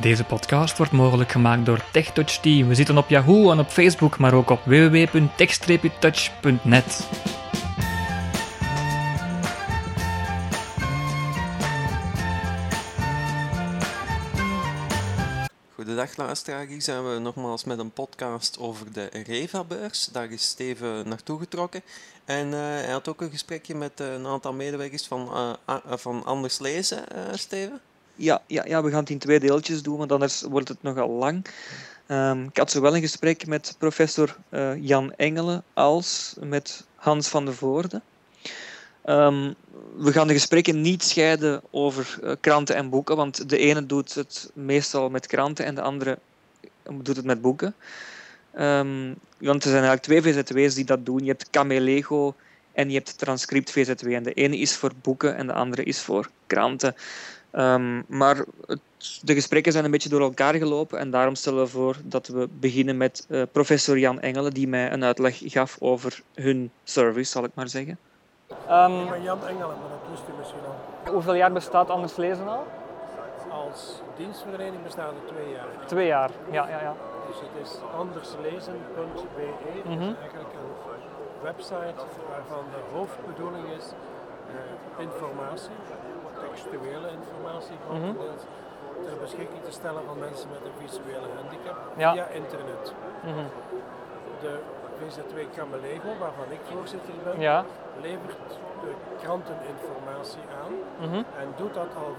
Deze podcast wordt mogelijk gemaakt door TechTouch Team. We zitten op Yahoo en op Facebook, maar ook op www.tech-touch.net. Goedendag luisteraar, hier zijn we nogmaals met een podcast over de Reva-beurs. Daar is Steven naartoe getrokken. En uh, hij had ook een gesprekje met uh, een aantal medewerkers van, uh, van Anders Lezen, Steven. Ja, ja, ja, we gaan het in twee deeltjes doen, want anders wordt het nogal lang. Um, ik had zowel een gesprek met professor Jan Engelen als met Hans van der Voorde. Um, we gaan de gesprekken niet scheiden over uh, kranten en boeken, want de ene doet het meestal met kranten en de andere doet het met boeken. Um, want er zijn eigenlijk twee VZW's die dat doen. Je hebt Camelego en je hebt Transcript VZW. En de ene is voor boeken en de andere is voor kranten. Um, maar het, de gesprekken zijn een beetje door elkaar gelopen en daarom stellen we voor dat we beginnen met uh, professor Jan Engelen, die mij een uitleg gaf over hun service, zal ik maar zeggen. Um, ik ben Jan Engelen, maar dat wist u misschien al. Hoeveel jaar bestaat Anders Lezen al? Als dienstvereniging bestaat het twee jaar. Twee jaar, ja, ja, ja. Dus het is anderslezen.be, mm -hmm. is eigenlijk een website waarvan de hoofdbedoeling is informatie, textuele informatie mm -hmm. ter beschikking te stellen van mensen met een visuele handicap ja. via internet. Mm -hmm. De VZ2 Camelego, waarvan ik voorzitter ben, ja. levert de kranteninformatie aan mm -hmm. en doet dat al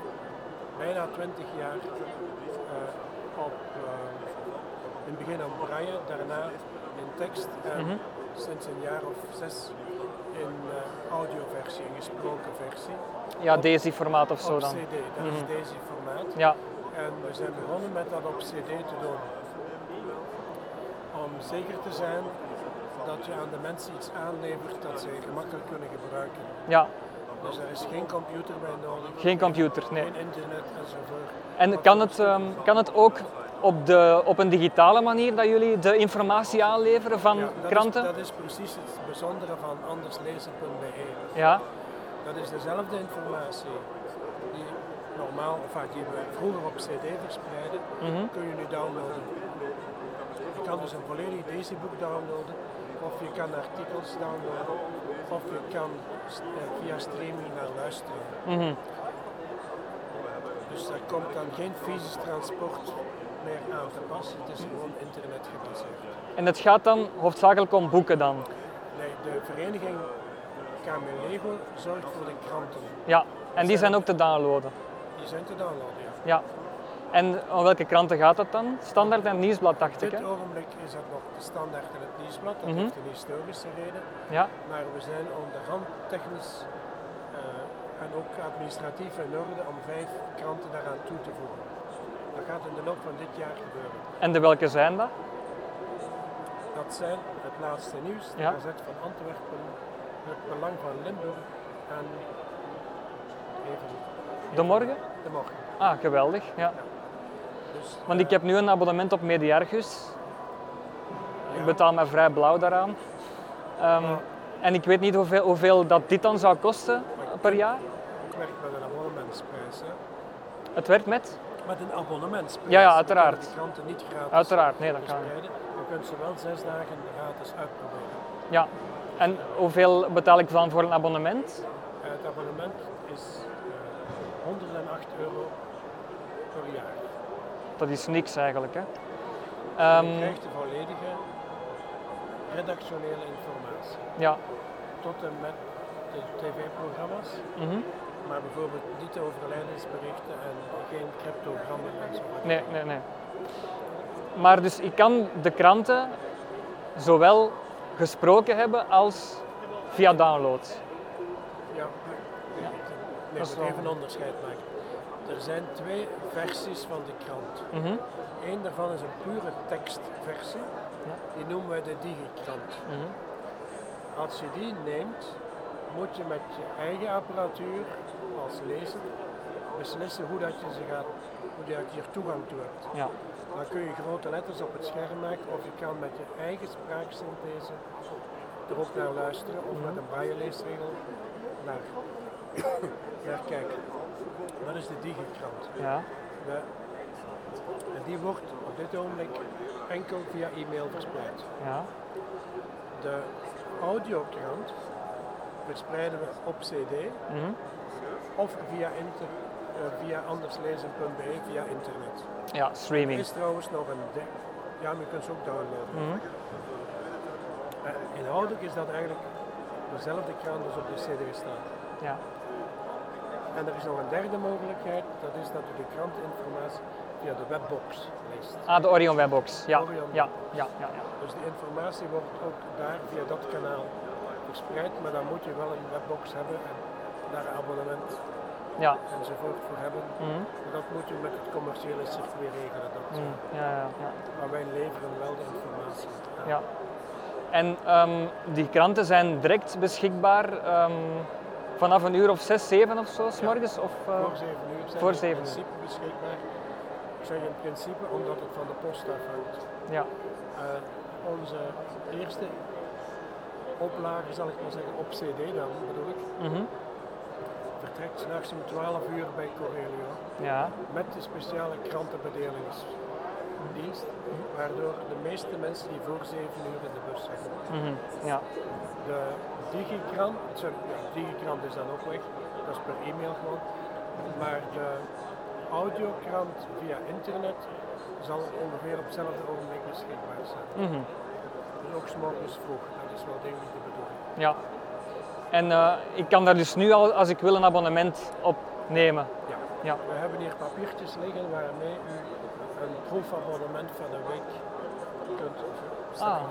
bijna 20 jaar uh, op, uh, in het begin aan braille, daarna in tekst en mm -hmm. sinds een jaar of zes in uh, audioversie, in gesproken versie. Ja, deze formaat of zo op dan? CD, dat mm -hmm. is deze formaat. Ja. En we zijn begonnen met dat op CD te doen. Om zeker te zijn dat je aan de mensen iets aanlevert dat ze gemakkelijk kunnen gebruiken. Ja. Dus er is geen computer bij nodig. Geen computer, nee. Geen internet enzovoort. En kan het, um, kan het ook op, de, op een digitale manier dat jullie de informatie aanleveren van ja, dat kranten? Is, dat is precies het bijzondere van anderslezen.be. Ja. Dat is dezelfde informatie die normaal, of die we vroeger op CD verspreiden, mm -hmm. kun je nu downloaden. Je kan dus een volledig DC-boek downloaden of je kan artikels downloaden, of je kan via streaming naar luisteren. Mm -hmm. Dus er komt dan geen fysisch transport meer aan te pas, het is gewoon internet gebaseerd. En het gaat dan hoofdzakelijk om boeken dan? Nee, de vereniging Camelego zorgt voor de kranten. Ja, en die zijn ook te downloaden? Die zijn te downloaden, ja. ja. En om welke kranten gaat dat dan? Standaard en Nieuwsblad, dacht ik. Op dit ogenblik is dat nog de Standaard en het Nieuwsblad. Dat mm -hmm. heeft een historische reden. Ja. Maar we zijn onderhand technisch uh, en ook administratief in orde om vijf kranten daaraan toe te voegen. Gaat in de loop van dit jaar gebeuren. En de welke zijn dat? Dat zijn het laatste nieuws, de ja. Gazet van Antwerpen, het Belang van Limburg en even... De morgen? De morgen. Ah, geweldig. Ja. Dus, Want ik heb nu een abonnement op Mediargus. Ja. Ik betaal mij vrij blauw daaraan. Um, ja. En ik weet niet hoeveel, hoeveel, dat dit dan zou kosten per jaar. Het werkt met een abonnementsprijs. Hè? Het werkt met? Met een abonnementsprijs. Ja, ja uiteraard. De kranten niet gratis Uiteraard, nee, dat kan Je kunt ze wel zes dagen gratis uitproberen. Ja. En hoeveel betaal ik dan voor een abonnement? Uh, het abonnement is uh, 108 euro per jaar. Dat is niks eigenlijk, hè? Um, je krijgt de volledige redactionele informatie. Ja. Tot en met de tv-programma's. Mm -hmm. Maar bijvoorbeeld niet de overlijdensberichten en geen cryptogrammen enzovoort. Nee, nee, nee. Maar dus ik kan de kranten zowel gesproken hebben als via downloads. Ja, ja. nee, ik moet even een onderscheid maken. Er zijn twee versies van de krant. Mm -hmm. Eén daarvan is een pure tekstversie. Ja. Die noemen wij de digikrant. Mm -hmm. Als je die neemt, moet je met je eigen apparatuur als lezer beslissen hoe dat je ze gaat, hoe dat je er toegang toe hebt. Ja. Dan kun je grote letters op het scherm maken of je kan met je eigen spraaksynthese er ook naar luisteren of met een braille leesregel naar, naar kijken. Dat is de digikrant. Ja. De En die wordt op dit ogenblik enkel via e-mail verspreid. Ja. De audiokrant verspreiden we op cd Mhm. of via, inter, eh, via anderslezen.be via internet. Ja, Er streaming. is trouwens nog een. Ja, maar je kunt ze ook downloaden. Mhm. Eh, inhoudelijk is dat eigenlijk dezelfde krant als op de cd staat. Ja. En er is nog een derde mogelijkheid, dat is dat u de krantinformatie via de webbox leest. Ah, de Orion Webbox. Ja. Orion. Ja, ja, ja, ja. Dus de informatie wordt ook daar via dat kanaal maar dan moet je wel een webbox hebben en daar een abonnement Ja. enzovoort voor hebben. Mhm. Dat moet u met het commerciële circuit regelen. Dat, Mhm. Ja, ja, ja. Maar wij leveren wel de informatie. Ja. En ehm, die kranten zijn direct beschikbaar ehm, vanaf een uur of zes, zeven of zo, s morgens? Of, eh, Voor 7 uur zijn voor zeven in uur. principe beschikbaar. Ik zeg in principe omdat het van de post afhangt. ja. Eh, onze eerste oplage, zal ik maar zeggen, op CD dan bedoel ik, Mhm. vertrekt s'nachts om 12 uur bij Corelio ja. met de speciale krantenbedelingsdienst, waardoor de meeste mensen die voor 7 uur in de bus zitten. Mhm. ja. De digikrant, sorry, ja, digikrant is dan ook weg, dat is per e-mail gewoon, maar de audiokrant via internet zal ongeveer op hetzelfde ogenblik beschikbaar zijn. Mhm. Dus ook 's morgens vroeg, is wel denk ik de bedoeling. ja. En eh, ik kan daar dus nu al, als ik wil, een abonnement op nemen. Ja. Ja. We hebben hier papiertjes liggen waarmee u een proefabonnement van een week kunt Ah.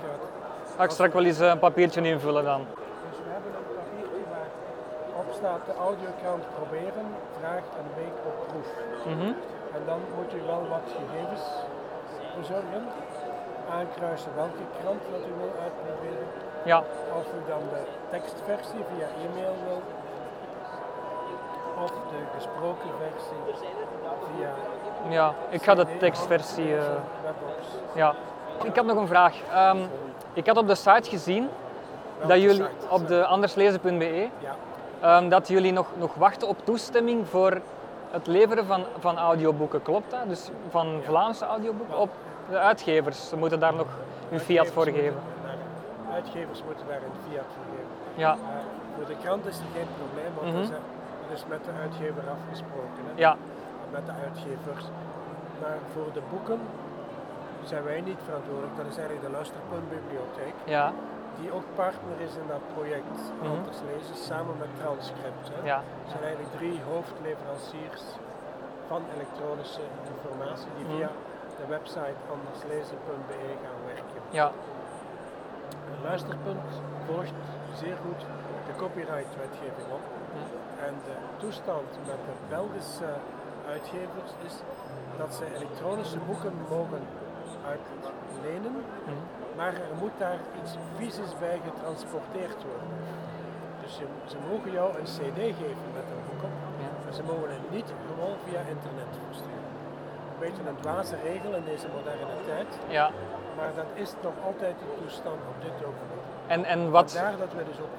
Ga ik straks wel eens eh, een papiertje invullen dan. Dus we hebben een papiertje waarop staat de audiokrant proberen, vraagt een week op proef. Mhm. En dan moet u wel wat gegevens bezorgen, aankruisen welke krant dat u wil uitproberen. Ja. Of u dan de tekstversie via e-mail wil, of de gesproken versie via ja, ik ga de tekstversie. eh, ja. Ik had nog een vraag. Ehm, ik had op de site gezien dat jullie site? op de anderslezen.be Ja, ehm, dat jullie nog, nog wachten op toestemming voor het leveren van, van audioboeken. Klopt dat? Dus van Vlaamse audioboeken op de uitgevers. Ze moeten daar nog hun fiat voor geven. Uitgevers moeten daar een fiat voor geven. Ja, Maar voor de krant is er geen probleem, want Mhm. zijn- er is met de uitgever afgesproken. Hè? ja, Met de uitgevers. Maar voor de boeken zijn wij niet verantwoordelijk. Dat is eigenlijk de Luisterpuntbibliotheek, ja, die ook partner is in dat project Mhm. Anders Lezen, samen met Transcript. Hè? ja. Er zijn eigenlijk drie hoofdleveranciers van elektronische informatie die Mhm. via de website anderslezen.be gaan werken. ja. Luisterpunt volgt zeer goed de copyright-wetgeving op. En de toestand met de Belgische uitgevers is dat ze elektronische boeken mogen uitlenen, Mhm. maar er moet daar iets fysisch bij getransporteerd worden. Dus je- ze mogen jou een cd geven met een boek op, maar ze mogen het niet gewoon via internet versturen. Een beetje een dwaze regel in deze moderne tijd, ja. maar dat is nog altijd de toestand op dit ogenblik. En, en wat, Vandaar dat we dus ook,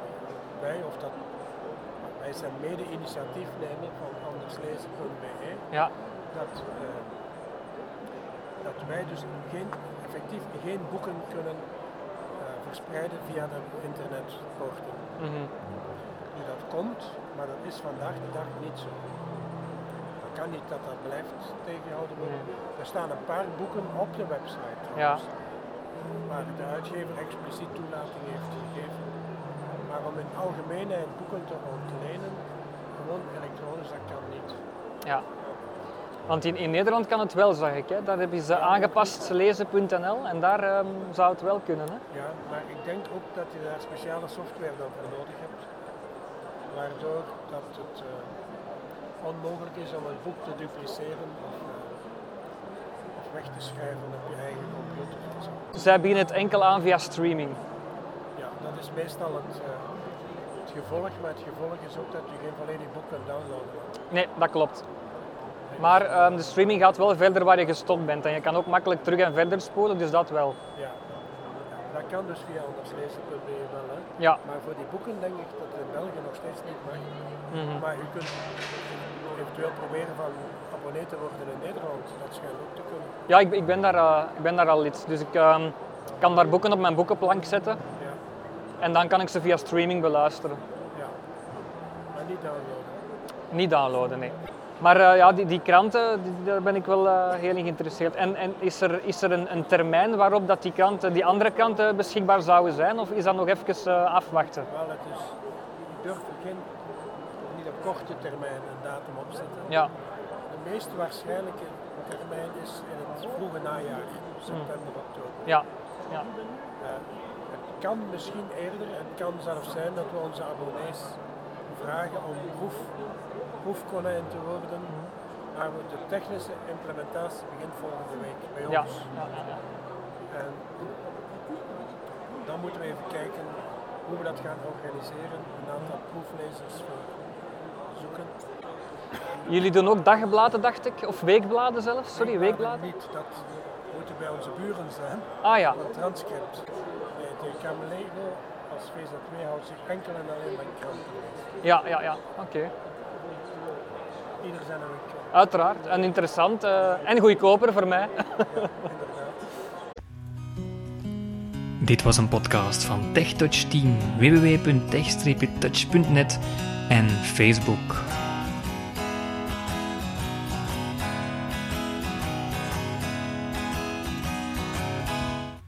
wij of dat, wij zijn mede-initiatiefnemer van anderslezen.be, ja, dat, eh, dat wij dus geen, effectief geen boeken kunnen eh, verspreiden via de internetpoorten. mhm. Nu dat komt, maar dat is vandaag de dag niet zo. Kan niet dat dat blijft tegengehouden worden. Er staan een paar boeken op de website trouwens, waar de uitgever expliciet toelating heeft gegeven. Maar om in algemeenheid boeken te ontlenen, gewoon elektronisch, dat kan niet. ja. Want in, in Nederland kan het wel, zag ik. Hè. Daar hebben ze aangepast lezen.nl en daar ehm, zou het wel kunnen. Hè. Ja, maar ik denk ook dat je daar speciale software dan voor nodig hebt, waardoor dat het eh, onmogelijk is om een boek te dupliceren of, eh, of weg te schrijven op je eigen computer. Zij bieden het enkel aan via streaming. Ja, dat is meestal het, eh, het gevolg, maar het gevolg is ook dat je geen volledig boek kunt downloaden. Nee, dat klopt. Maar ehm, de streaming gaat wel verder waar je gestopt bent. En je kan ook makkelijk terug en verder spoelen, dus dat wel. Ja. Dat kan dus via anderslezen.be wel. Hè. Ja. Maar voor die boeken denk ik dat het in België nog steeds niet mag. Mhm. Maar u kunt eventueel proberen van abonnee te worden in Nederland. Dat schijnt ook te kunnen. Ja, ik, ik, ben daar, uh, ik ben daar al lid. Dus ik uh, kan daar boeken op mijn boekenplank zetten. Ja. En dan kan ik ze via streaming beluisteren. Ja. Maar niet downloaden. Niet downloaden, nee. Maar uh, ja, die, die kranten, die, daar ben ik wel uh, heel in geïnteresseerd. En, en is er, is er een, een, termijn waarop dat die, kranten, die andere kranten beschikbaar zouden zijn? Of is dat nog even uh, afwachten? Wel, het is, ik durf geen, niet op korte termijn een datum opzetten. Ja. De meest waarschijnlijke termijn is in het vroege najaar, september, hmm. oktober. Ja. ja. het kan misschien eerder, het kan zelfs zijn dat we onze abonnees vragen om proef proefkonijn te worden. Maar de technische implementatie begint volgende week bij ons. Ja. En dan moeten we even kijken hoe we dat gaan organiseren. Een aantal proeflezers zoeken. Jullie doen ook dagbladen, dacht ik? Of weekbladen zelfs? Sorry, weekbladen? Niet, dat moeten bij onze buren zijn. Ah ja. Een transcript. Nee, de Camelego als VZW houdt zich enkel en alleen bij kranten. Ja, ja, ja. Oké. Okay. Ieder zijn een Uiteraard. En interessant. Uh, en goedkoper voor mij. Ja, Dit was een podcast van TechTouch Team, www.tech-touch.net en Facebook.